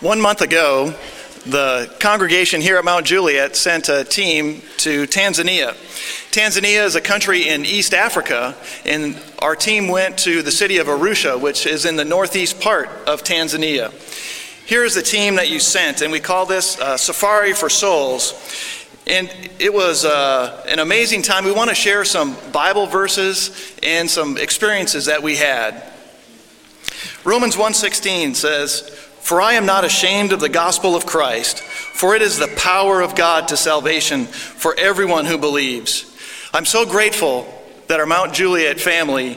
One month ago, the congregation here at Mount Juliet sent a team to Tanzania. Tanzania is a country in East Africa, and our team went to the city of Arusha, which is in the northeast part of Tanzania. Here's the team that you sent, and we call this uh, Safari for Souls. And it was uh, an amazing time. We want to share some Bible verses and some experiences that we had. Romans 1:16 says, "For I am not ashamed of the gospel of Christ, for it is the power of God to salvation for everyone who believes." I'm so grateful that our Mount Juliet family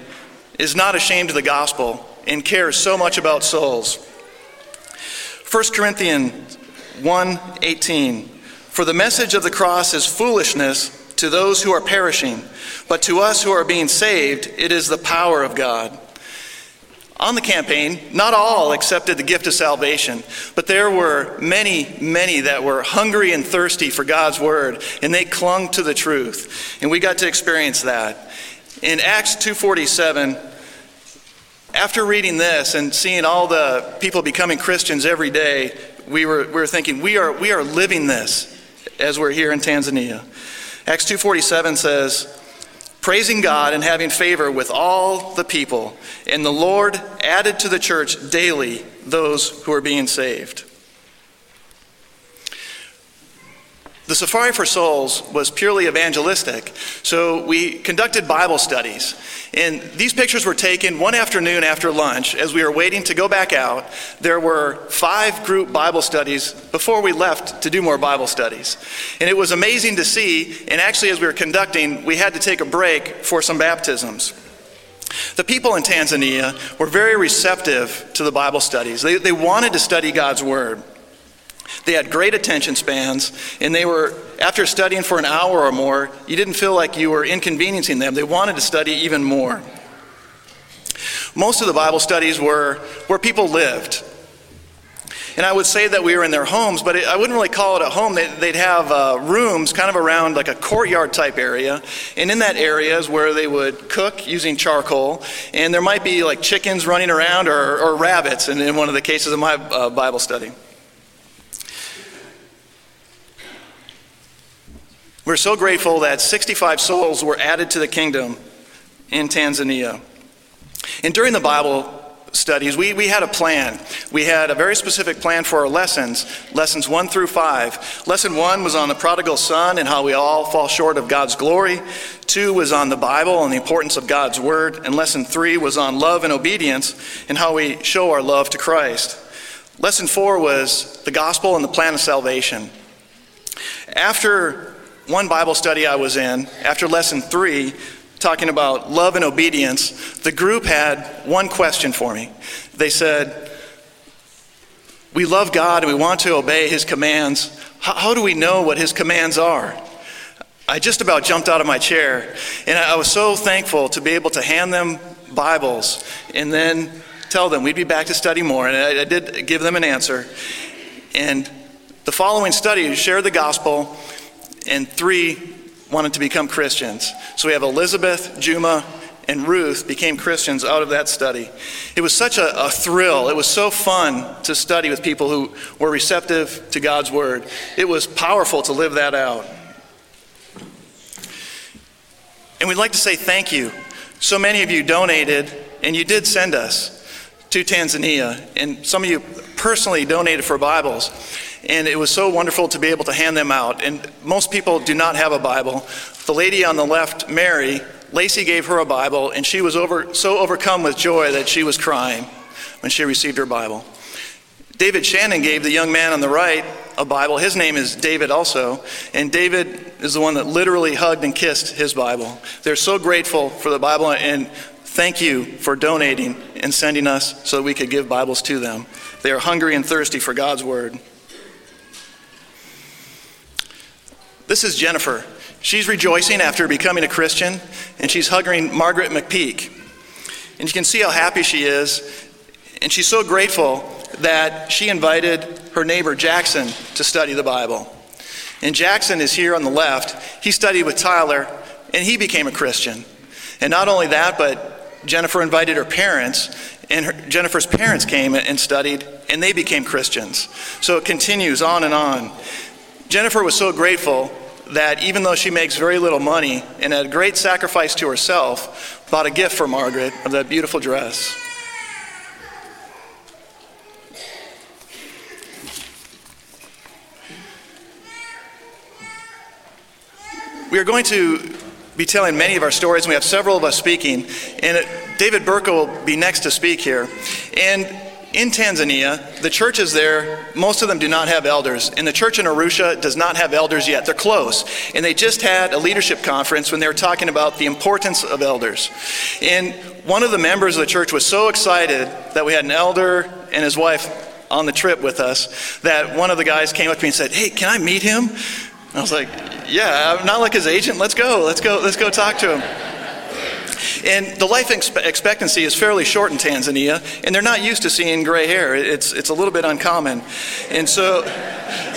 is not ashamed of the gospel and cares so much about souls. 1 Corinthians 1:18 For the message of the cross is foolishness to those who are perishing, but to us who are being saved it is the power of God. On the campaign, not all accepted the gift of salvation, but there were many, many that were hungry and thirsty for God's word, and they clung to the truth. And we got to experience that. In Acts 2:47, after reading this and seeing all the people becoming Christians every day, we were, we were thinking, we are, we are living this as we're here in Tanzania. Acts 2.47 says, praising God and having favor with all the people, and the Lord added to the church daily those who are being saved. The Safari for Souls was purely evangelistic, so we conducted Bible studies. And these pictures were taken one afternoon after lunch as we were waiting to go back out. There were five group Bible studies before we left to do more Bible studies. And it was amazing to see, and actually, as we were conducting, we had to take a break for some baptisms. The people in Tanzania were very receptive to the Bible studies, they, they wanted to study God's Word. They had great attention spans, and they were, after studying for an hour or more, you didn't feel like you were inconveniencing them. They wanted to study even more. Most of the Bible studies were where people lived. And I would say that we were in their homes, but it, I wouldn't really call it a home. They, would have uh, rooms kind of around like a courtyard type area. And in that area is where they would cook using charcoal. And there might be like chickens running around or, or rabbits in, in, one of the cases of my uh, Bible study. We're so grateful that 65 souls were added to the kingdom in Tanzania. And during the Bible studies, we, we had a plan. We had a very specific plan for our lessons, lessons one through five. Lesson one was on the prodigal son and how we all fall short of God's glory. Two was on the Bible and the importance of God's word. And lesson three was on love and obedience and how we show our love to Christ. Lesson four was the gospel and the plan of salvation. After one Bible study I was in, after lesson three, talking about love and obedience, the group had one question for me. They said, We love God and we want to obey His commands. How, how do we know what His commands are? I just about jumped out of my chair, and I was so thankful to be able to hand them Bibles and then tell them we'd be back to study more. And I, I did give them an answer. And the following study shared the gospel and three wanted to become Christians. So we have Elizabeth, Juma, and Ruth became Christians out of that study. It was such a, a, thrill. It was so fun to study with people who were receptive to God's word. It was powerful to live that out. And we'd like to say thank you. So many of you donated, and you did send us to Tanzania, and some of you personally donated for Bibles and it was so wonderful to be able to hand them out. And most people do not have a Bible. The lady on the left, Mary, Lacey gave her a Bible, and she was over, so overcome with joy that she was crying when she received her Bible. David Shannon gave the young man on the right a Bible. His name is David also, and David is the one that literally hugged and kissed his Bible. They're so grateful for the Bible, and thank you for donating and sending us so we could give Bibles to them. They are hungry and thirsty for God's Word. This is Jennifer. She's rejoicing after becoming a Christian, and she's hugging Margaret McPeak. And you can see how happy she is. And she's so grateful that she invited her neighbor Jackson to study the Bible. And Jackson is here on the left. He studied with Tyler, and he became a Christian. And not only that, but Jennifer invited her parents, and her, Jennifer's parents came and studied, and they became Christians. So it continues on and on. Jennifer was so grateful that even though she makes very little money and at a great sacrifice to herself, bought a gift for Margaret of that beautiful dress. We are going to be telling many of our stories, and we have several of us speaking. And David Burka will be next to speak here. And in Tanzania, the churches there, most of them do not have elders. And the church in Arusha does not have elders yet. They're close. And they just had a leadership conference when they were talking about the importance of elders. And one of the members of the church was so excited that we had an elder and his wife on the trip with us that one of the guys came up to me and said, Hey, can I meet him? I was like, yeah, I'm not like his agent. Let's go. Let's go. Let's go talk to him. And the life expectancy is fairly short in Tanzania, and they're not used to seeing gray hair. It's, it's a little bit uncommon. And so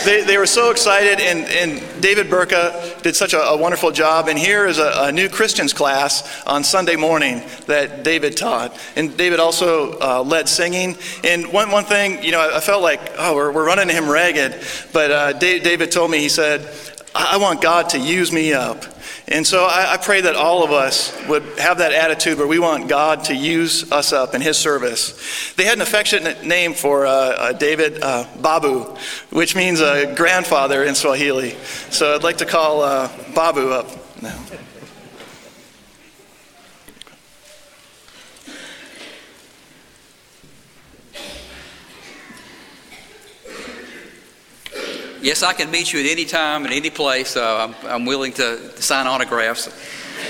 they, they were so excited, and, and David Burka did such a, a wonderful job. And here is a, a, new Christians class on Sunday morning that David taught. And David also uh, led singing. And one, one thing, you know, I, I felt like, oh, we're, we're running him ragged. But uh, David told me, he said, I want God to use me up. And so I, I, pray that all of us would have that attitude where we want God to use us up in His service. They had an affectionate name for uh, uh, David, uh, Babu, which means grandfather in Swahili. So I'd like to call uh, Babu up now. Yes, I can meet you at any time, at any place. Uh, I'm, I'm, willing to sign autographs.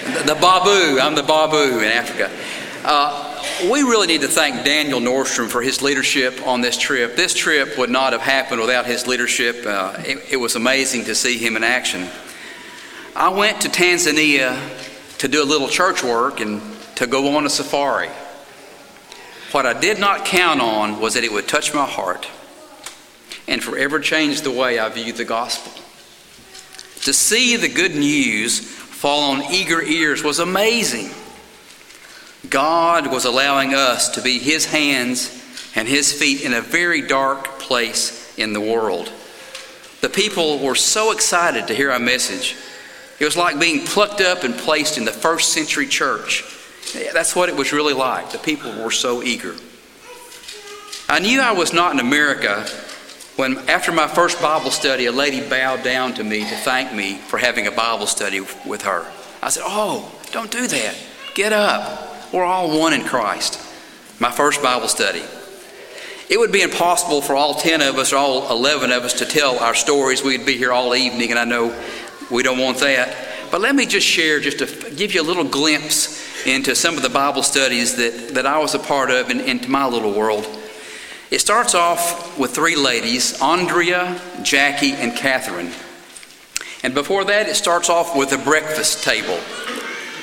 The, the Babu, I'm the Babu in Africa. Uh, we really need to thank Daniel Nordstrom for his leadership on this trip. This trip would not have happened without his leadership. Uh, it, it was amazing to see him in action. I went to Tanzania to do a little church work and to go on a safari. What I did not count on was that it would touch my heart and forever changed the way I view the gospel. To see the good news fall on eager ears was amazing. God was allowing us to be His hands and His feet in a very dark place in the world. The people were so excited to hear our message. It was like being plucked up and placed in the first century church. That's what it was really like. The people were so eager. I knew I was not in America when, after my first Bible study, a lady bowed down to me to thank me for having a Bible study with her. I said, Oh, don't do that. Get up. We're all one in Christ. My first Bible study. It would be impossible for all 10 of us or all 11 of us to tell our stories. We'd be here all evening, and I know we don't want that. But let me just share, just to give you a little glimpse into some of the Bible studies that, that I was a part of and into my little world. It starts off with three ladies Andrea, Jackie, and Catherine. And before that, it starts off with a breakfast table.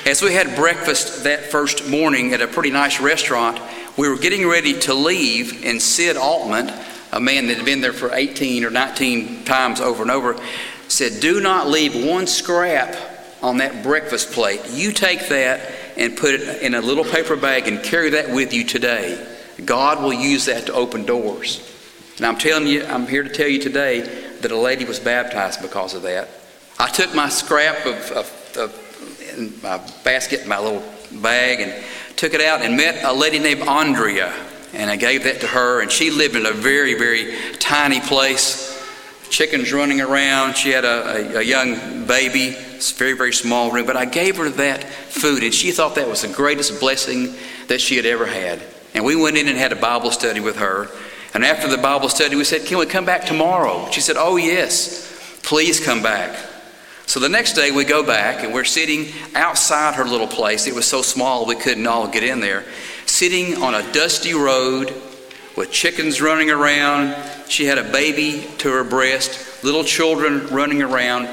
As we had breakfast that first morning at a pretty nice restaurant, we were getting ready to leave, and Sid Altman, a man that had been there for 18 or 19 times over and over, said, Do not leave one scrap on that breakfast plate. You take that and put it in a little paper bag and carry that with you today. God will use that to open doors. And I'm telling you, I'm here to tell you today that a lady was baptized because of that. I took my scrap of, of, of my basket, my little bag, and took it out and met a lady named Andrea. And I gave that to her, and she lived in a very, very tiny place. Chickens running around. She had a, a, a young baby. It's very, very small room. But I gave her that food, and she thought that was the greatest blessing that she had ever had. And we went in and had a Bible study with her. And after the Bible study, we said, Can we come back tomorrow? She said, Oh, yes, please come back. So the next day we go back and we're sitting outside her little place. It was so small we couldn't all get in there. Sitting on a dusty road with chickens running around. She had a baby to her breast, little children running around,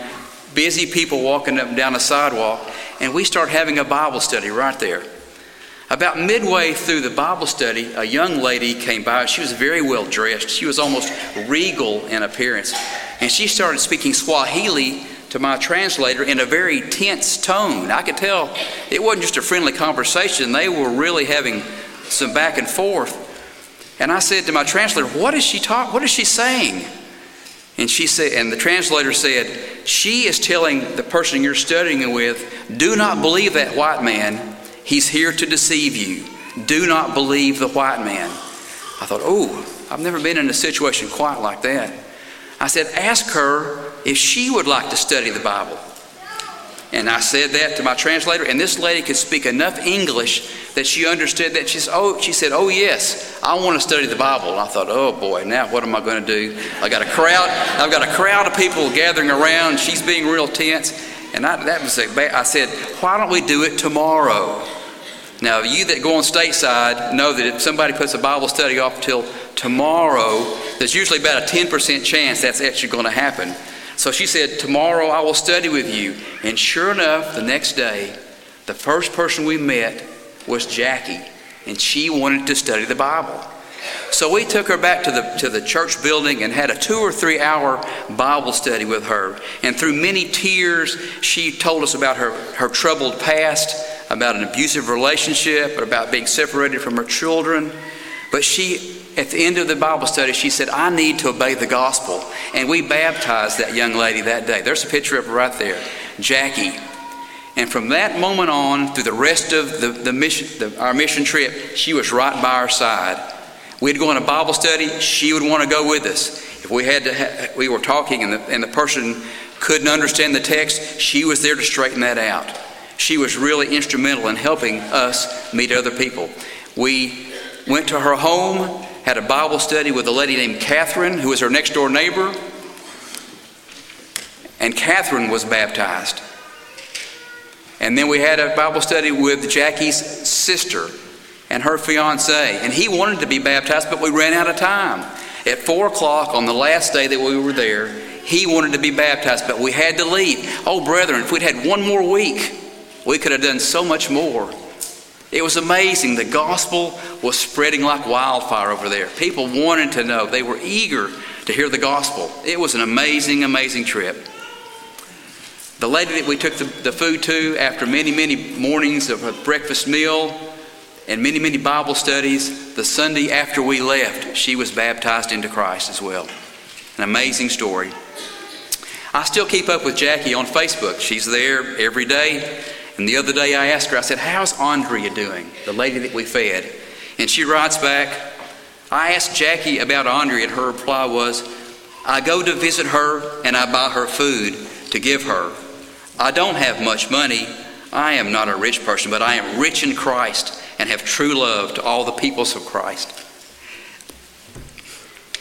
busy people walking up and down the sidewalk. And we start having a Bible study right there. About midway through the Bible study, a young lady came by. She was very well dressed. She was almost regal in appearance. And she started speaking Swahili to my translator in a very tense tone. I could tell it wasn't just a friendly conversation, they were really having some back and forth. And I said to my translator, What is she talking? What is she saying? And she said, and the translator said, She is telling the person you're studying with, do not believe that white man. He's here to deceive you. Do not believe the white man. I thought, oh, I've never been in a situation quite like that. I said, ask her if she would like to study the Bible. And I said that to my translator, and this lady could speak enough English that she understood that. She said, oh, she said, oh yes, I want to study the Bible. And I thought, oh boy, now what am I going to do? I got a crowd. I've got a crowd of people gathering around. She's being real tense, and I, that was a, I said, why don't we do it tomorrow? Now, you that go on stateside know that if somebody puts a Bible study off till tomorrow, there's usually about a 10% chance that's actually going to happen. So she said, Tomorrow I will study with you. And sure enough, the next day, the first person we met was Jackie, and she wanted to study the Bible. So we took her back to the, to the church building and had a two or three hour Bible study with her. And through many tears, she told us about her, her troubled past, about an abusive relationship, about being separated from her children. But she at the end of the Bible study, she said, I need to obey the gospel. And we baptized that young lady that day. There's a picture of her right there, Jackie. And from that moment on, through the rest of the, the mission, the, our mission trip, she was right by our side. We'd go on a Bible study, she would want to go with us. If we had to, ha- we were talking and the, and the person couldn't understand the text, she was there to straighten that out. She was really instrumental in helping us meet other people. We went to her home had a Bible study with a lady named Catherine, who was her next door neighbor. And Catherine was baptized. And then we had a Bible study with Jackie's sister and her fiance. And he wanted to be baptized, but we ran out of time. At four o'clock on the last day that we were there, he wanted to be baptized, but we had to leave. Oh, brethren, if we'd had one more week, we could have done so much more. It was amazing. The gospel was spreading like wildfire over there. People wanted to know. They were eager to hear the gospel. It was an amazing, amazing trip. The lady that we took the, the food to after many, many mornings of a breakfast meal and many, many Bible studies, the Sunday after we left, she was baptized into Christ as well. An amazing story. I still keep up with Jackie on Facebook. She's there every day. And the other day I asked her, I said, How's Andrea doing? The lady that we fed. And she writes back, I asked Jackie about Andrea, and her reply was, I go to visit her and I buy her food to give her. I don't have much money. I am not a rich person, but I am rich in Christ and have true love to all the peoples of Christ.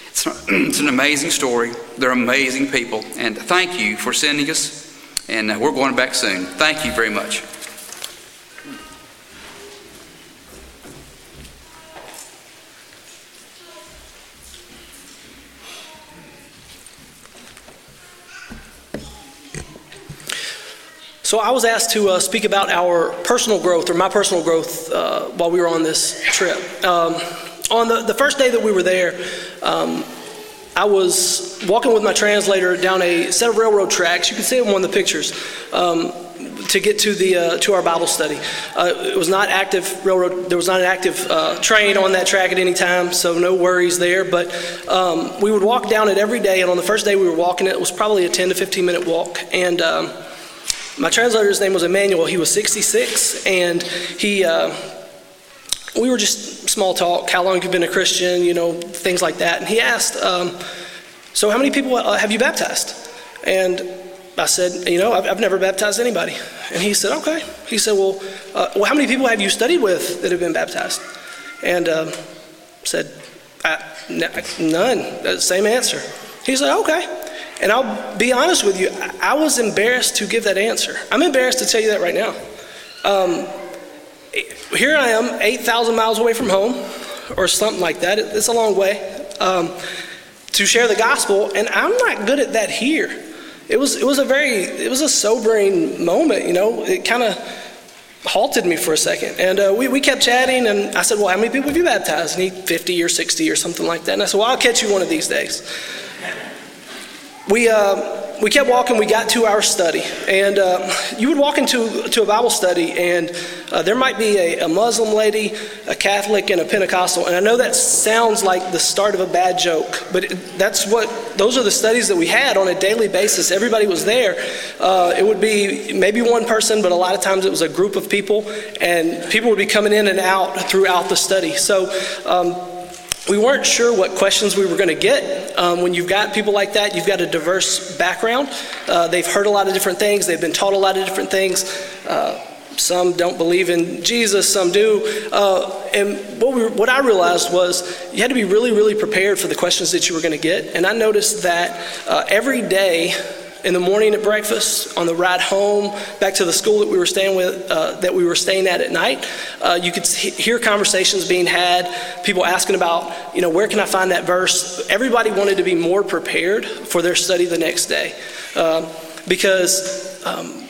It's, it's an amazing story. They're amazing people. And thank you for sending us and uh, we're going back soon. Thank you very much. So I was asked to uh, speak about our personal growth, or my personal growth, uh, while we were on this trip. Um, on the, the first day that we were there, um, I was walking with my translator down a set of railroad tracks. You can see it in one of the pictures. Um, to get to the uh, to our Bible study, uh, it was not active railroad. There was not an active uh, train on that track at any time, so no worries there. But um, we would walk down it every day, and on the first day we were walking it, it was probably a 10 to 15 minute walk. And um, my translator's name was Emmanuel. He was 66, and he uh, we were just small talk, how long you've been a Christian, you know, things like that. And he asked, um, So, how many people uh, have you baptized? And I said, You know, I've, I've, never baptized anybody. And he said, Okay. He said, Well, uh, well how many people have you studied with that have been baptized? And um, said, None. Same answer. He said, Okay. And I'll be honest with you, I was embarrassed to give that answer. I'm embarrassed to tell you that right now. Um, here I am, 8,000 miles away from home, or something like that. It's a long way um, to share the gospel, and I'm not good at that here. It was, it was a very, it was a sobering moment, you know. It kind of halted me for a second. And uh, we, we kept chatting, and I said, Well, how many people have you baptized? And he, 50 or 60 or something like that. And I said, Well, I'll catch you one of these days. We, uh, we kept walking. We got to our study, and uh, you would walk into to a Bible study, and uh, there might be a, a, Muslim lady, a Catholic, and a Pentecostal. And I know that sounds like the start of a bad joke, but that's what those are the studies that we had on a daily basis. Everybody was there. Uh, it would be maybe one person, but a lot of times it was a group of people, and people would be coming in and out throughout the study. So. Um, we weren't sure what questions we were going to get. Um, when you've got people like that, you've got a diverse background. Uh, they've heard a lot of different things, they've been taught a lot of different things. Uh, some don't believe in Jesus, some do. Uh, and what, we, what I realized was you had to be really, really prepared for the questions that you were going to get. And I noticed that uh, every day, in the morning at breakfast, on the ride home, back to the school that we were staying with, uh, that we were staying at at night, uh, you could hear conversations being had, people asking about, you know, where can I find that verse? Everybody wanted to be more prepared for their study the next day, um, because um,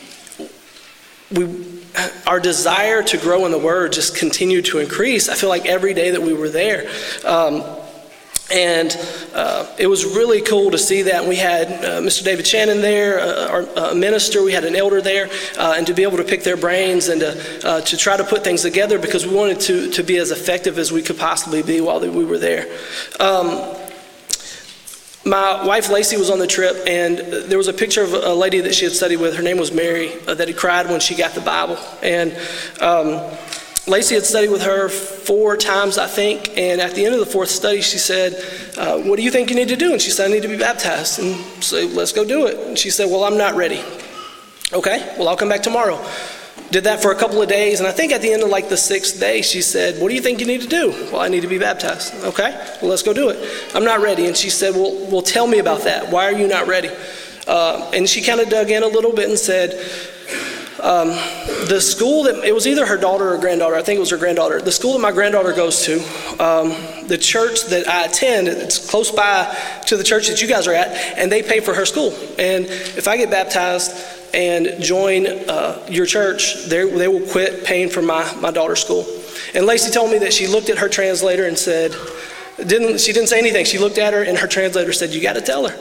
we our desire to grow in the Word just continued to increase. I feel like every day that we were there. Um, and uh, it was really cool to see that. We had uh, Mr. David Shannon there, uh, our uh, minister, we had an elder there, uh, and to be able to pick their brains and to, uh, to try to put things together because we wanted to, to be as effective as we could possibly be while we were there. Um, my wife Lacey was on the trip, and there was a picture of a lady that she had studied with. Her name was Mary, that had cried when she got the Bible. And um, Lacey had studied with her four times, I think, and at the end of the fourth study, she said, uh, What do you think you need to do? And she said, I need to be baptized. And so let's go do it. And she said, Well, I'm not ready. Okay, well, I'll come back tomorrow. Did that for a couple of days, and I think at the end of like the sixth day, she said, What do you think you need to do? Well, I need to be baptized. Okay, well, let's go do it. I'm not ready. And she said, Well, well tell me about that. Why are you not ready? Uh, and she kind of dug in a little bit and said, um, the school that it was either her daughter or granddaughter, I think it was her granddaughter. The school that my granddaughter goes to, um, the church that I attend, it's close by to the church that you guys are at, and they pay for her school. And if I get baptized and join uh, your church, they will quit paying for my, my daughter's school. And Lacey told me that she looked at her translator and said, didn't, she didn't say anything. She looked at her, and her translator said, You got to tell her.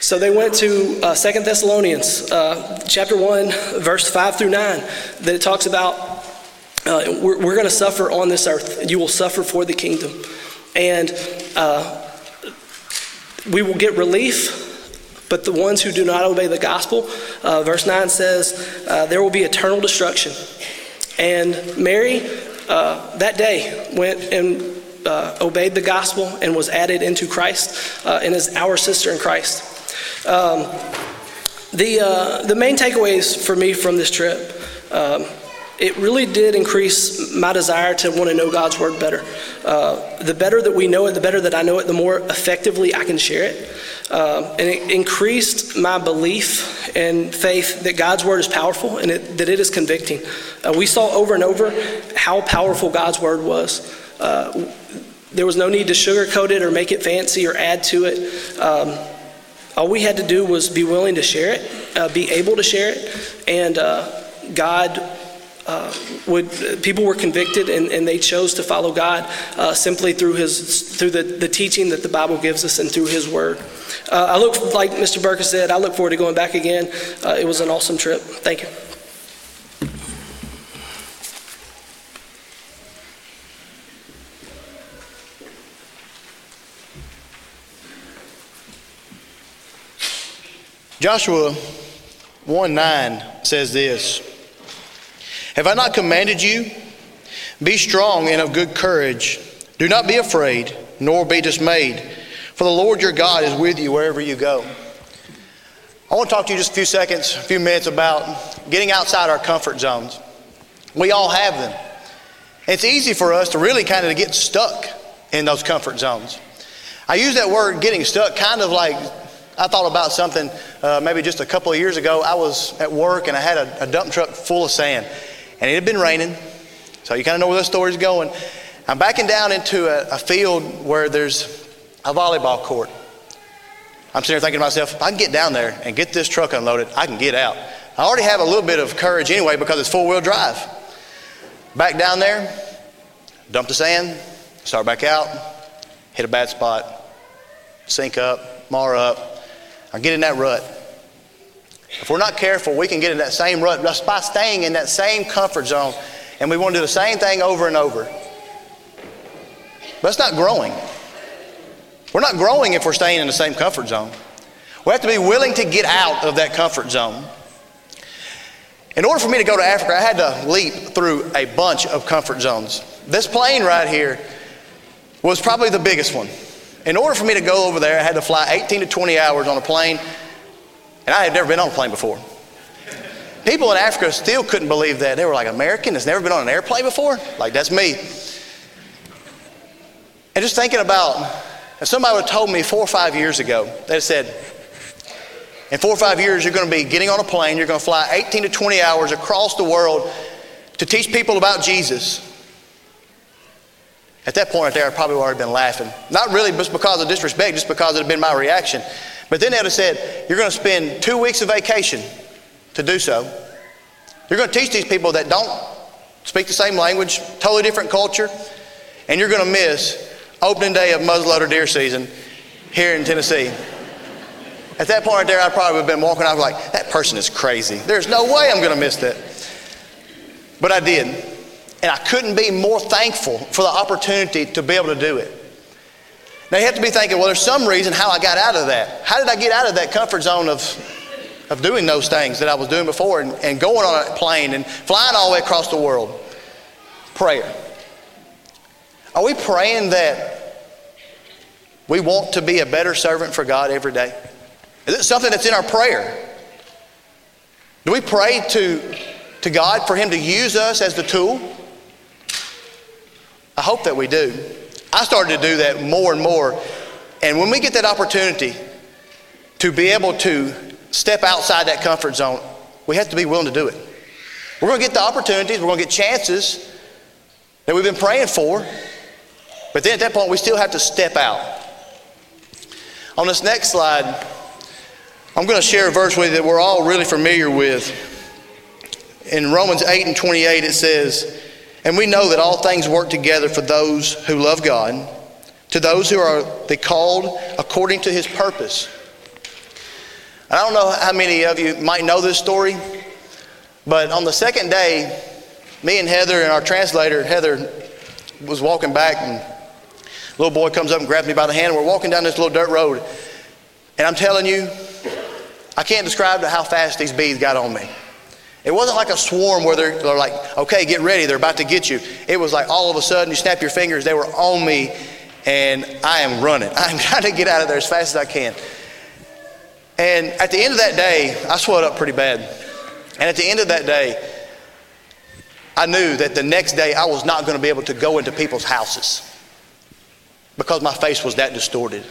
So they went to uh, 2 Thessalonians, uh, chapter 1, verse 5 through 9, that it talks about uh, we're, we're going to suffer on this earth. You will suffer for the kingdom. And uh, we will get relief, but the ones who do not obey the gospel, uh, verse 9 says, uh, there will be eternal destruction. And Mary, that day, went and obeyed the gospel and was added into Christ and is our sister in Christ. Um, the, uh, the main takeaways for me from this trip, um, it really did increase my desire to want to know God's Word better. Uh, the better that we know it, the better that I know it, the more effectively I can share it. Um, and it increased my belief and faith that God's Word is powerful and it, that it is convicting. Uh, we saw over and over how powerful God's Word was. Uh, there was no need to sugarcoat it or make it fancy or add to it. Um, all we had to do was be willing to share it, uh, be able to share it, and uh, God uh, would people were convicted and, and, they chose to follow God uh, simply through his through the, the teaching that the Bible gives us and through His Word. Uh, I look like Mr. Burke said. I look forward to going back again. Uh, it was an awesome trip. Thank you. Joshua 1 9 says this Have I not commanded you? Be strong and of good courage. Do not be afraid, nor be dismayed, for the Lord your God is with you wherever you go. I want to talk to you just a few seconds, a few minutes about getting outside our comfort zones. We all have them. It's easy for us to really kind of get stuck in those comfort zones. I use that word getting stuck kind of like I thought about something uh, maybe just a couple of years ago. I was at work and I had a, a dump truck full of sand, and it had been raining. So you kind of know where the story's going. I'm backing down into a, a field where there's a volleyball court. I'm sitting there thinking to myself, if I can get down there and get this truck unloaded, I can get out. I already have a little bit of courage anyway because it's four wheel drive. Back down there, dump the sand, start back out, hit a bad spot, sink up, mar up, or get in that rut. If we're not careful, we can get in that same rut just by staying in that same comfort zone. And we want to do the same thing over and over. But it's not growing. We're not growing if we're staying in the same comfort zone. We have to be willing to get out of that comfort zone. In order for me to go to Africa, I had to leap through a bunch of comfort zones. This plane right here was probably the biggest one. In order for me to go over there, I had to fly 18 to 20 hours on a plane, and I had never been on a plane before. People in Africa still couldn't believe that. They were like, American has never been on an airplane before? Like, that's me. And just thinking about, if somebody would have told me four or five years ago, they said, in four or five years, you're going to be getting on a plane, you're going to fly 18 to 20 hours across the world to teach people about Jesus. At that point right there, I probably would already been laughing. Not really just because of disrespect, just because it had been my reaction. But then they'd have said, You're going to spend two weeks of vacation to do so. You're going to teach these people that don't speak the same language, totally different culture, and you're going to miss opening day of muzzleloader deer season here in Tennessee. At that point right there, I probably would have been walking out like, that person is crazy. There's no way I'm going to miss that. But I did. And I couldn't be more thankful for the opportunity to be able to do it. Now you have to be thinking, well, there's some reason how I got out of that. How did I get out of that comfort zone of, of doing those things that I was doing before and, and going on a plane and flying all the way across the world? Prayer. Are we praying that we want to be a better servant for God every day? Is it something that's in our prayer? Do we pray to, to God for Him to use us as the tool? I hope that we do. I started to do that more and more. And when we get that opportunity to be able to step outside that comfort zone, we have to be willing to do it. We're going to get the opportunities, we're going to get chances that we've been praying for. But then at that point, we still have to step out. On this next slide, I'm going to share a verse with you that we're all really familiar with. In Romans 8 and 28, it says, and we know that all things work together for those who love God, to those who are the called according to his purpose. I don't know how many of you might know this story, but on the second day, me and Heather and our translator, Heather, was walking back, and a little boy comes up and grabs me by the hand. And we're walking down this little dirt road, and I'm telling you, I can't describe how fast these bees got on me. It wasn't like a swarm where they're, they're, like, okay, get ready, they're about to get you. It was like all of a sudden you snap your fingers, they were on me, and I am running. I'm trying to get out of there as fast as I can. And at the end of that day, I swelled up pretty bad. And at the end of that day, I knew that the next day I was not going to be able to go into people's houses because my face was that distorted.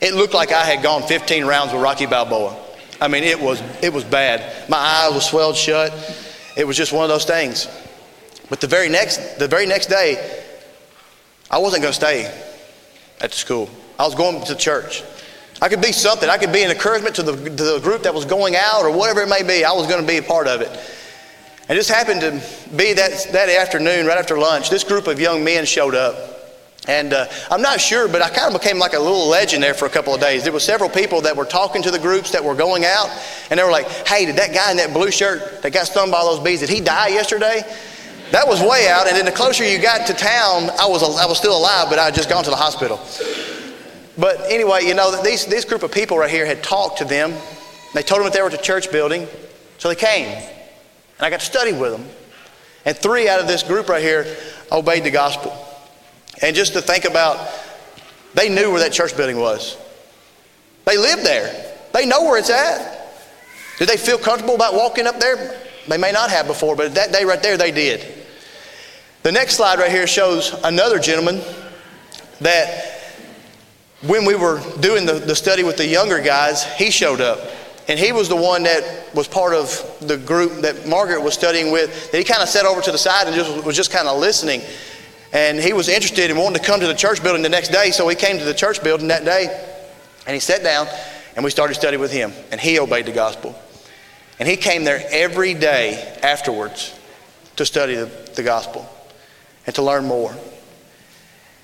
It looked like I had gone 15 rounds with Rocky Balboa. I mean, it was, it was bad. My eye was swelled shut. It was just one of those things. But the very next, the very next day, I wasn't going to stay at the school. I was going to church. I could be something. I could be an encouragement to the, to the group that was going out or whatever it may be. I was going to be a part of it. And it just happened to be that, that afternoon, right after lunch, this group of young men showed up. And uh, I'm not sure, but I kind of became like a little legend there for a couple of days. There were several people that were talking to the groups that were going out, and they were like, hey, did that guy in that blue shirt that got stung by those bees, did he die yesterday? That was way out, and then the closer you got to town, I was, I was still alive, but I had just gone to the hospital. But anyway, you know, these, this group of people right here had talked to them. They told them that they were at the church building, so they came. And I got to study with them. And three out of this group right here obeyed the gospel. And just to think about, they knew where that church building was. They lived there. They know where it's at. Did they feel comfortable about walking up there? They may not have before, but that day right there, they did. The next slide right here shows another gentleman that when we were doing the, the study with the younger guys, he showed up. And he was the one that was part of the group that Margaret was studying with. That he kind of sat over to the side and just was just kind of listening. And he was interested in wanting to come to the church building the next day, so he came to the church building that day. And he sat down, and we started studying with him. And he obeyed the gospel. And he came there every day afterwards to study the, the gospel and to learn more.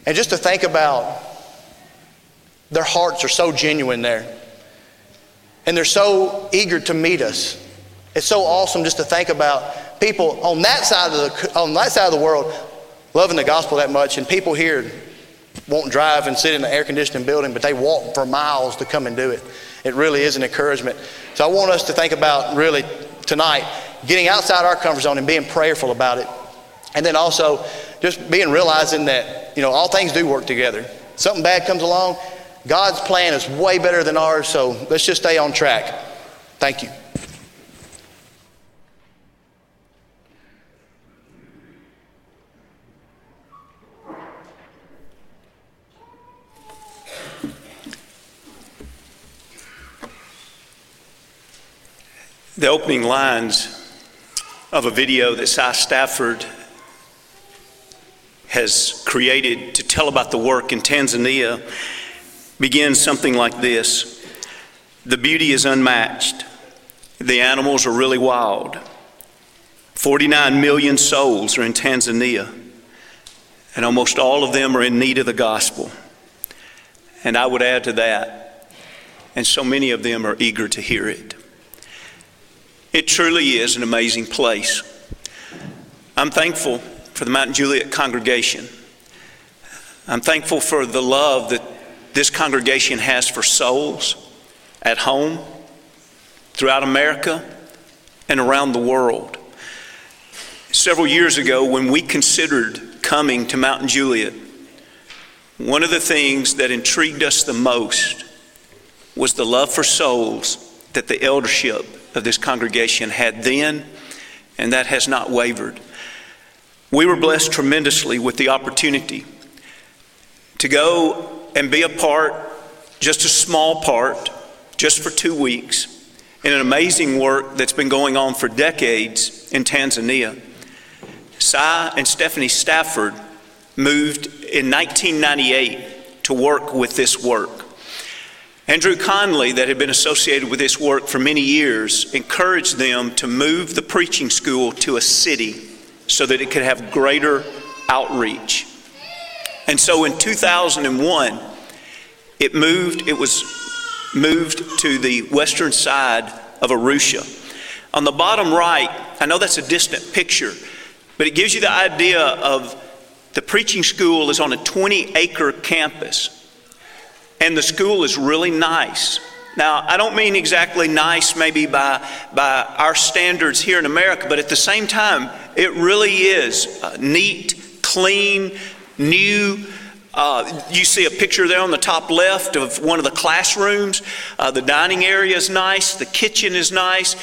And just to think about their hearts are so genuine there. and they're so eager to meet us. It's so awesome just to think about people on that side of the on that side of the world loving the gospel that much, and people here won't drive and sit in an air conditioning building, but they walk for miles to come and do it. It really is an encouragement. So I want us to think about really tonight getting outside our comfort zone and being prayerful about it. And then also just being realizing that, you know, all things do work together. Something bad comes along, God's plan is way better than ours, so let's just stay on track. Thank you. The opening lines of a video that Cy Stafford has created to tell about the work in Tanzania begins something like this The beauty is unmatched, the animals are really wild. 49 million souls are in Tanzania, and almost all of them are in need of the gospel. And I would add to that, and so many of them are eager to hear it. It truly is an amazing place. I'm thankful for the Mount Juliet congregation. I'm thankful for the love that this congregation has for souls at home, throughout America, and around the world. Several years ago, when we considered coming to Mount Juliet, one of the things that intrigued us the most was the love for souls that the eldership of this congregation had then, and that has not wavered. We were blessed tremendously with the opportunity to go and be a part, just a small part, just for two weeks, in an amazing work that's been going on for decades in Tanzania. Cy and Stephanie Stafford moved in 1998 to work with this work. Andrew Conley, that had been associated with this work for many years, encouraged them to move the preaching school to a city so that it could have greater outreach. And so in 2001, it moved, it was moved to the western side of Arusha. On the bottom right, I know that's a distant picture, but it gives you the idea of the preaching school is on a 20 acre campus and the school is really nice. Now, I don't mean exactly nice maybe by, by our standards here in America, but at the same time, it really is uh, neat, clean, new. Uh, you see a picture there on the top left of one of the classrooms. Uh, the dining area is nice, the kitchen is nice.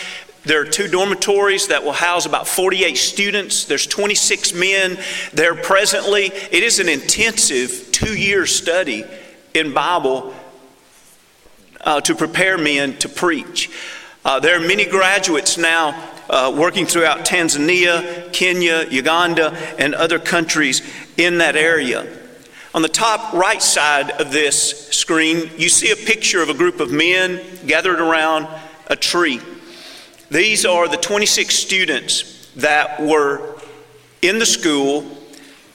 There are two dormitories that will house about 48 students. There's 26 men there presently. It is an intensive two year study in Bible uh, to prepare men to preach. Uh, there are many graduates now uh, working throughout Tanzania, Kenya, Uganda, and other countries in that area. On the top right side of this screen, you see a picture of a group of men gathered around a tree. These are the 26 students that were in the school,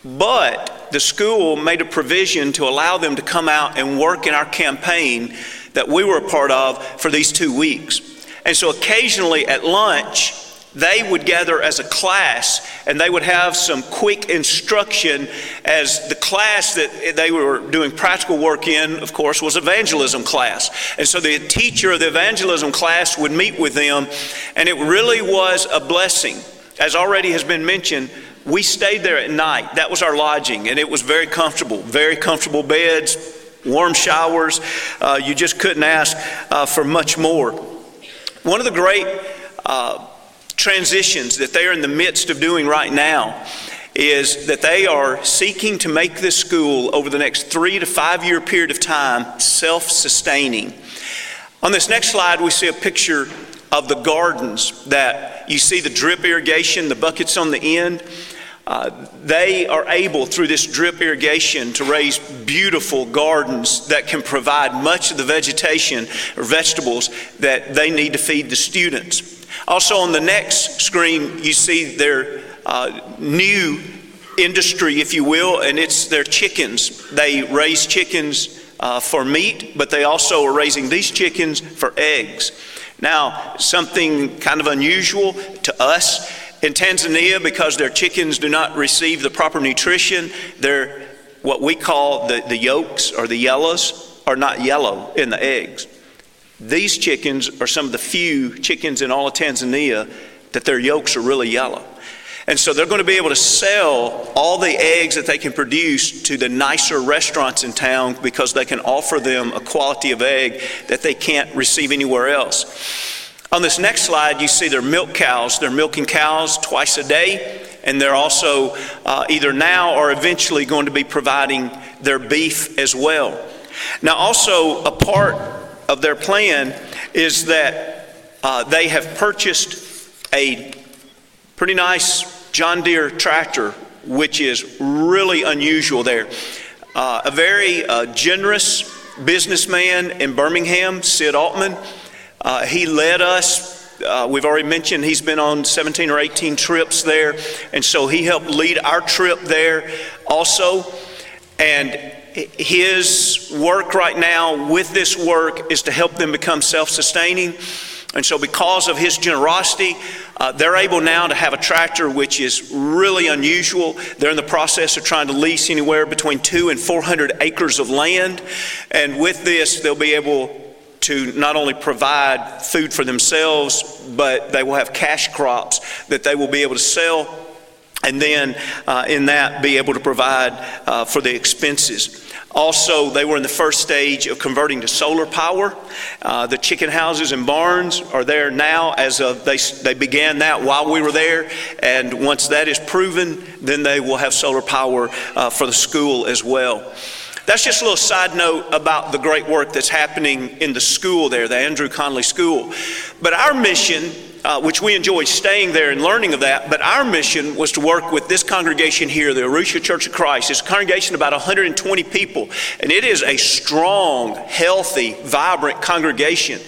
but the school made a provision to allow them to come out and work in our campaign that we were a part of for these two weeks. And so occasionally at lunch, they would gather as a class and they would have some quick instruction as the class that they were doing practical work in, of course, was evangelism class. And so the teacher of the evangelism class would meet with them, and it really was a blessing. As already has been mentioned, we stayed there at night. That was our lodging, and it was very comfortable. Very comfortable beds, warm showers. Uh, you just couldn't ask uh, for much more. One of the great uh, transitions that they are in the midst of doing right now is that they are seeking to make this school over the next three to five year period of time self sustaining. On this next slide, we see a picture of the gardens that you see the drip irrigation, the buckets on the end. Uh, they are able, through this drip irrigation, to raise beautiful gardens that can provide much of the vegetation or vegetables that they need to feed the students. Also, on the next screen, you see their uh, new industry, if you will, and it's their chickens. They raise chickens uh, for meat, but they also are raising these chickens for eggs. Now, something kind of unusual to us in Tanzania, because their chickens do not receive the proper nutrition, they're what we call the, the yolks or the yellows are not yellow in the eggs. These chickens are some of the few chickens in all of Tanzania that their yolks are really yellow. And so they're going to be able to sell all the eggs that they can produce to the nicer restaurants in town because they can offer them a quality of egg that they can't receive anywhere else. On this next slide, you see their milk cows. They're milking cows twice a day, and they're also uh, either now or eventually going to be providing their beef as well. Now, also, a part of their plan is that uh, they have purchased a pretty nice John Deere tractor, which is really unusual there. Uh, a very uh, generous businessman in Birmingham, Sid Altman, uh, he led us. Uh, we've already mentioned he's been on 17 or 18 trips there, and so he helped lead our trip there also. And his work right now with this work is to help them become self sustaining. And so, because of his generosity, uh, they're able now to have a tractor which is really unusual. They're in the process of trying to lease anywhere between two and 400 acres of land. And with this, they'll be able to not only provide food for themselves, but they will have cash crops that they will be able to sell and then uh, in that be able to provide uh, for the expenses. Also, they were in the first stage of converting to solar power. Uh, the chicken houses and barns are there now as of they, they began that while we were there. And once that is proven, then they will have solar power uh, for the school as well. That's just a little side note about the great work that's happening in the school there, the Andrew Connally School. But our mission, uh, which we enjoy staying there and learning of that, but our mission was to work with this congregation here, the Arusha Church of Christ. It's a congregation of about 120 people, and it is a strong, healthy, vibrant congregation.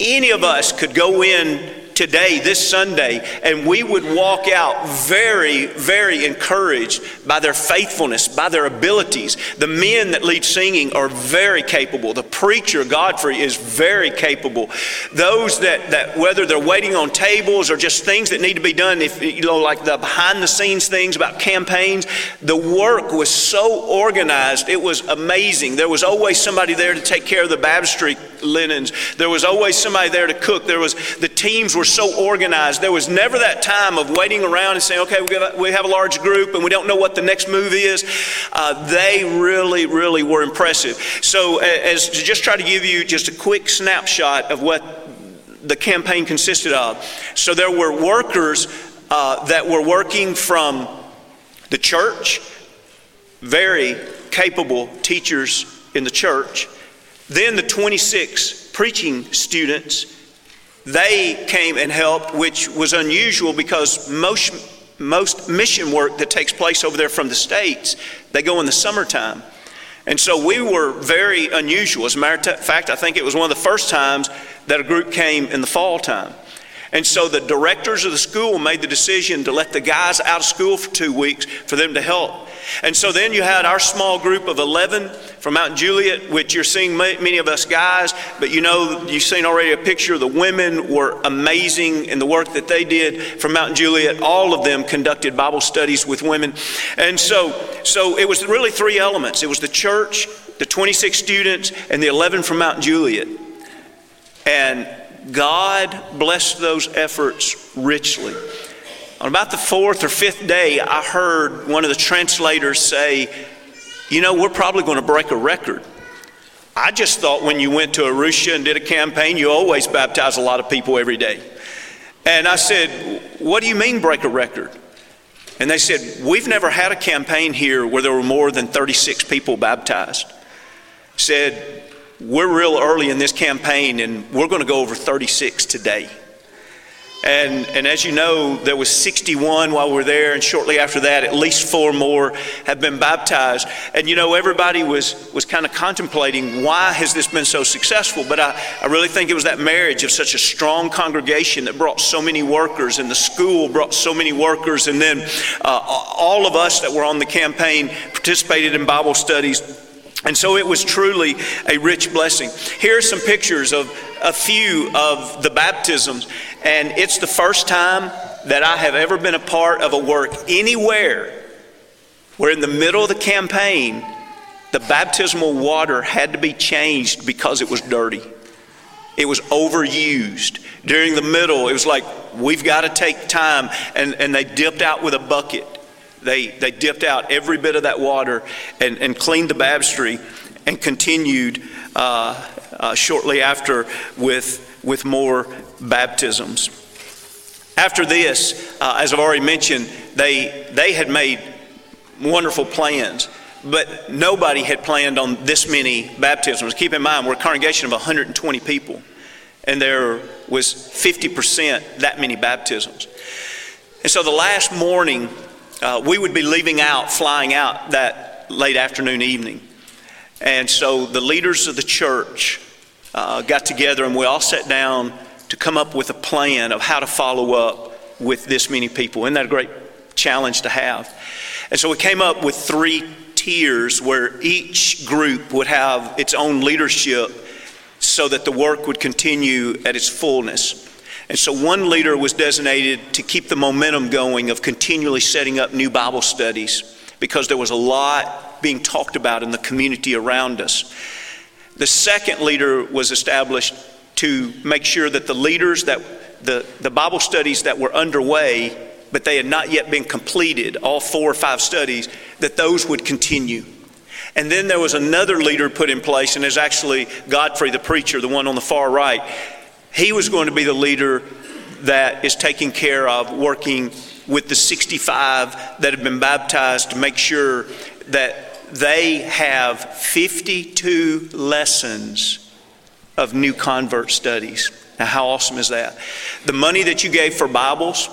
Any of us could go in today, this Sunday, and we would walk out very, very encouraged by their faithfulness, by their abilities. The men that lead singing are very capable. The preacher, Godfrey, is very capable. Those that, that whether they're waiting on tables or just things that need to be done, if you know, like the behind the scenes things about campaigns, the work was so organized, it was amazing. There was always somebody there to take care of the baptistry linens. There was always somebody there to cook. There was the teams were so organized. There was never that time of waiting around and saying, "Okay, we have a, we have a large group and we don't know what the next move is." Uh, they really, really were impressive. So, as to just try to give you just a quick snapshot of what the campaign consisted of. So there were workers uh, that were working from the church, very capable teachers in the church. Then the 26 preaching students, they came and helped, which was unusual because most, most mission work that takes place over there from the States, they go in the summertime. And so we were very unusual. As a matter of fact, I think it was one of the first times that a group came in the fall time. And so the directors of the school made the decision to let the guys out of school for two weeks for them to help. And so then you had our small group of 11 from Mount Juliet, which you're seeing many of us guys, but you know, you've seen already a picture. The women were amazing in the work that they did from Mount Juliet. All of them conducted Bible studies with women. And so, so it was really three elements it was the church, the 26 students, and the 11 from Mount Juliet. And God blessed those efforts richly. On about the fourth or fifth day, I heard one of the translators say, You know, we're probably going to break a record. I just thought when you went to Arusha and did a campaign, you always baptize a lot of people every day. And I said, What do you mean break a record? And they said, We've never had a campaign here where there were more than 36 people baptized. Said, We're real early in this campaign and we're going to go over 36 today. And, and as you know, there was 61 while we're there, and shortly after that, at least four more have been baptized. And you know, everybody was, was kind of contemplating why has this been so successful? But I, I really think it was that marriage of such a strong congregation that brought so many workers, and the school brought so many workers, and then uh, all of us that were on the campaign participated in Bible studies And so it was truly a rich blessing. Here are some pictures of a few of the baptisms, and it's the first time that I have ever been a part of a work anywhere where, in the middle of the campaign, the baptismal water had to be changed because it was dirty. It was overused. During the middle, it was like, we've got to take time. And, and they dipped out with a bucket. They, they dipped out every bit of that water and, and cleaned the baptistry and continued uh, uh, shortly after with, with more baptisms. After this, uh, as I've already mentioned, they, they had made wonderful plans. But nobody had planned on this many baptisms. Keep in mind, we're a congregation of 120 people, and there was 50% that many baptisms. And so the last morning, uh, we would be leaving out, flying out that late afternoon, evening. And so the leaders of the church uh, got together, and we all sat down to come up with a plan of how to follow up with this many people. Isn't that a great challenge to have? And so we came up with three tiers where each group would have its own leadership so that the work would continue at its fullness. And so one leader was designated to keep the momentum going of continually setting up new Bible studies because there was a lot being talked about in the community around us. The second leader was established to make sure that the leaders that the, the Bible studies that were underway but they had not yet been completed, all four or five studies, that those would continue. And then there was another leader put in place, and there's actually Godfrey, the preacher, the one on the far right. He was going to be the leader that is taking care of working with the 65 that have been baptized to make sure that they have 52 lessons of new convert studies. Now, how awesome is that? The money that you gave for Bibles,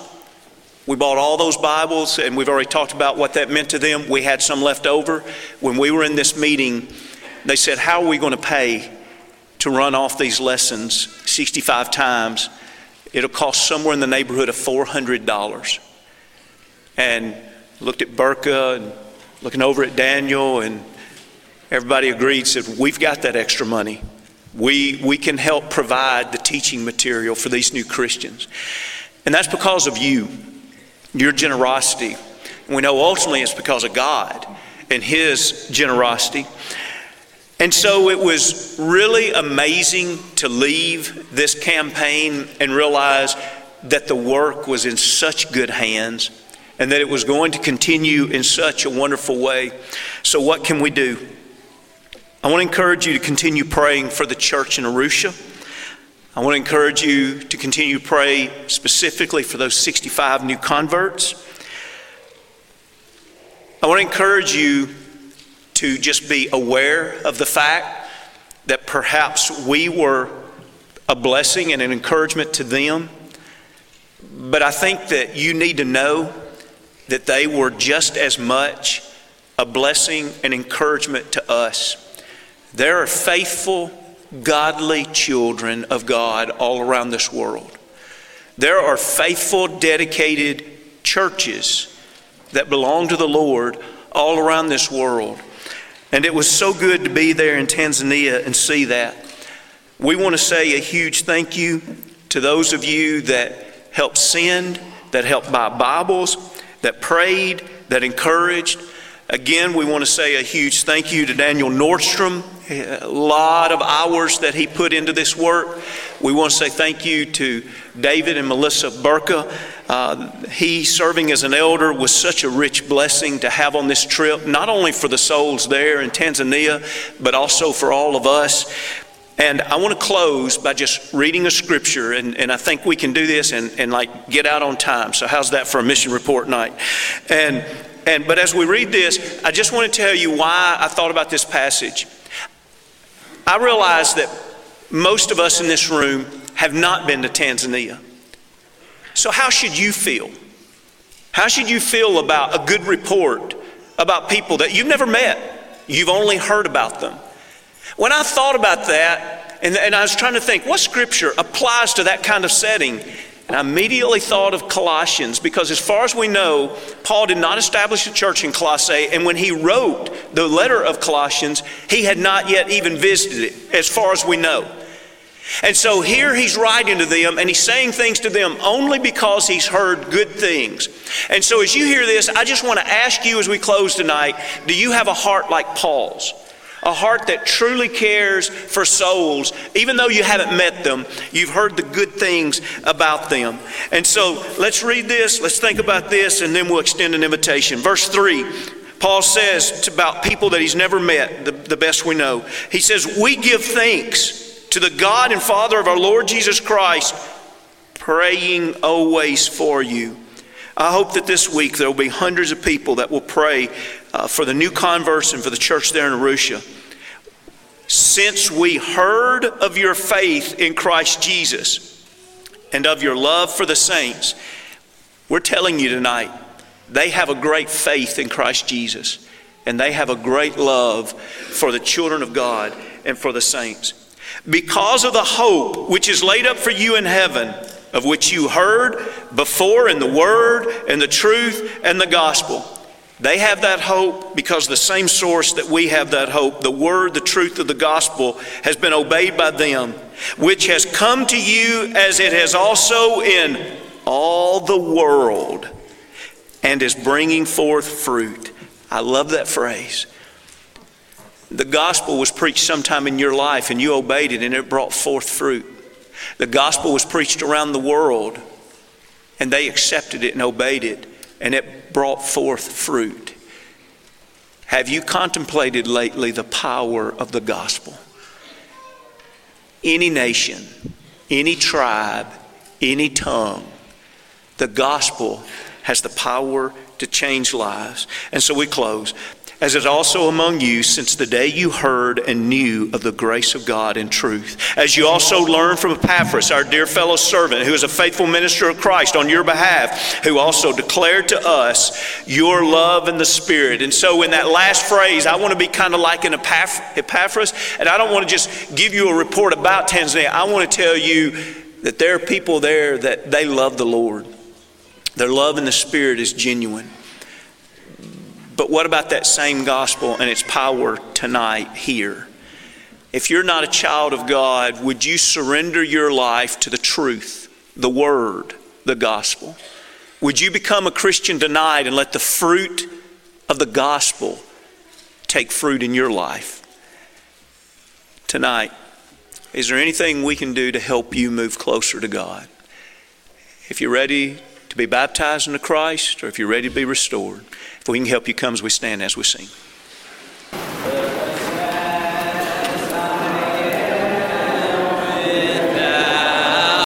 we bought all those Bibles, and we've already talked about what that meant to them. We had some left over. When we were in this meeting, they said, How are we going to pay to run off these lessons 65 times? It'll cost somewhere in the neighborhood of $400. And looked at Burka and looking over at Daniel, and everybody agreed, said, We've got that extra money. We, we can help provide the teaching material for these new Christians. And that's because of you your generosity. And we know ultimately it's because of God and His generosity. And so it was really amazing to leave this campaign and realize that the work was in such good hands and that it was going to continue in such a wonderful way. So, what can we do? I want to encourage you to continue praying for the church in Arusha. I want to encourage you to continue to pray specifically for those 65 new converts. I want to encourage you to just be aware of the fact that perhaps we were a blessing and an encouragement to them. But I think that you need to know that they were just as much a blessing and encouragement to us. There are faithful godly children of God all around this world. There are faithful, dedicated churches that belong to the Lord all around this world. And it was so good to be there in Tanzania and see that. We want to say a huge thank you to those of you that helped send, that helped buy Bibles, that prayed, that encouraged. Again, we want to say a huge thank you to Daniel Nordstrom a lot of hours that he put into this work. We want to say thank you to David and Melissa Burka. Uh, he serving as an elder was such a rich blessing to have on this trip, not only for the souls there in Tanzania, but also for all of us. And I want to close by just reading a scripture, and, and I think we can do this and, and like get out on time. So, how's that for a mission report night? And and but as we read this, I just want to tell you why I thought about this passage. I realize that most of us in this room have not been to Tanzania. So, how should you feel? How should you feel about a good report about people that you've never met? You've only heard about them. When I thought about that, and, and I was trying to think, what scripture applies to that kind of setting? And I immediately thought of Colossians because, as far as we know, Paul did not establish a church in Colossae. And when he wrote the letter of Colossians, he had not yet even visited it, as far as we know. And so here he's writing to them and he's saying things to them only because he's heard good things. And so as you hear this, I just want to ask you as we close tonight do you have a heart like Paul's? A heart that truly cares for souls, even though you haven't met them, you've heard the good things about them. And so let's read this, let's think about this, and then we'll extend an invitation. Verse 3 Paul says about people that he's never met, the, the best we know. He says, We give thanks to the God and Father of our Lord Jesus Christ, praying always for you. I hope that this week there will be hundreds of people that will pray uh, for the new converts and for the church there in Arusha. Since we heard of your faith in Christ Jesus and of your love for the saints, we're telling you tonight, they have a great faith in Christ Jesus, and they have a great love for the children of God and for the saints because of the hope which is laid up for you in heaven, of which you heard before in the Word and the truth and the gospel. They have that hope because the same source that we have that hope, the Word, the truth of the gospel, has been obeyed by them, which has come to you as it has also in all the world and is bringing forth fruit. I love that phrase. The gospel was preached sometime in your life and you obeyed it and it brought forth fruit. The gospel was preached around the world and they accepted it and obeyed it and it brought forth fruit. Have you contemplated lately the power of the gospel? Any nation, any tribe, any tongue, the gospel has the power to change lives. And so we close as is also among you since the day you heard and knew of the grace of God in truth. As you also learned from Epaphras, our dear fellow servant, who is a faithful minister of Christ on your behalf, who also declared to us your love in the Spirit. And so, in that last phrase, I want to be kind of like an Epaphras, and I don't want to just give you a report about Tanzania. I want to tell you that there are people there that they love the Lord. Their love in the Spirit is genuine. But what about that same gospel and its power tonight here? If you're not a child of God, would you surrender your life to the truth, the word, the gospel? Would you become a Christian tonight and let the fruit of the gospel take fruit in your life? Tonight, is there anything we can do to help you move closer to God? If you're ready to be baptized into Christ or if you're ready to be restored, if we can help you come as we stand as we sing.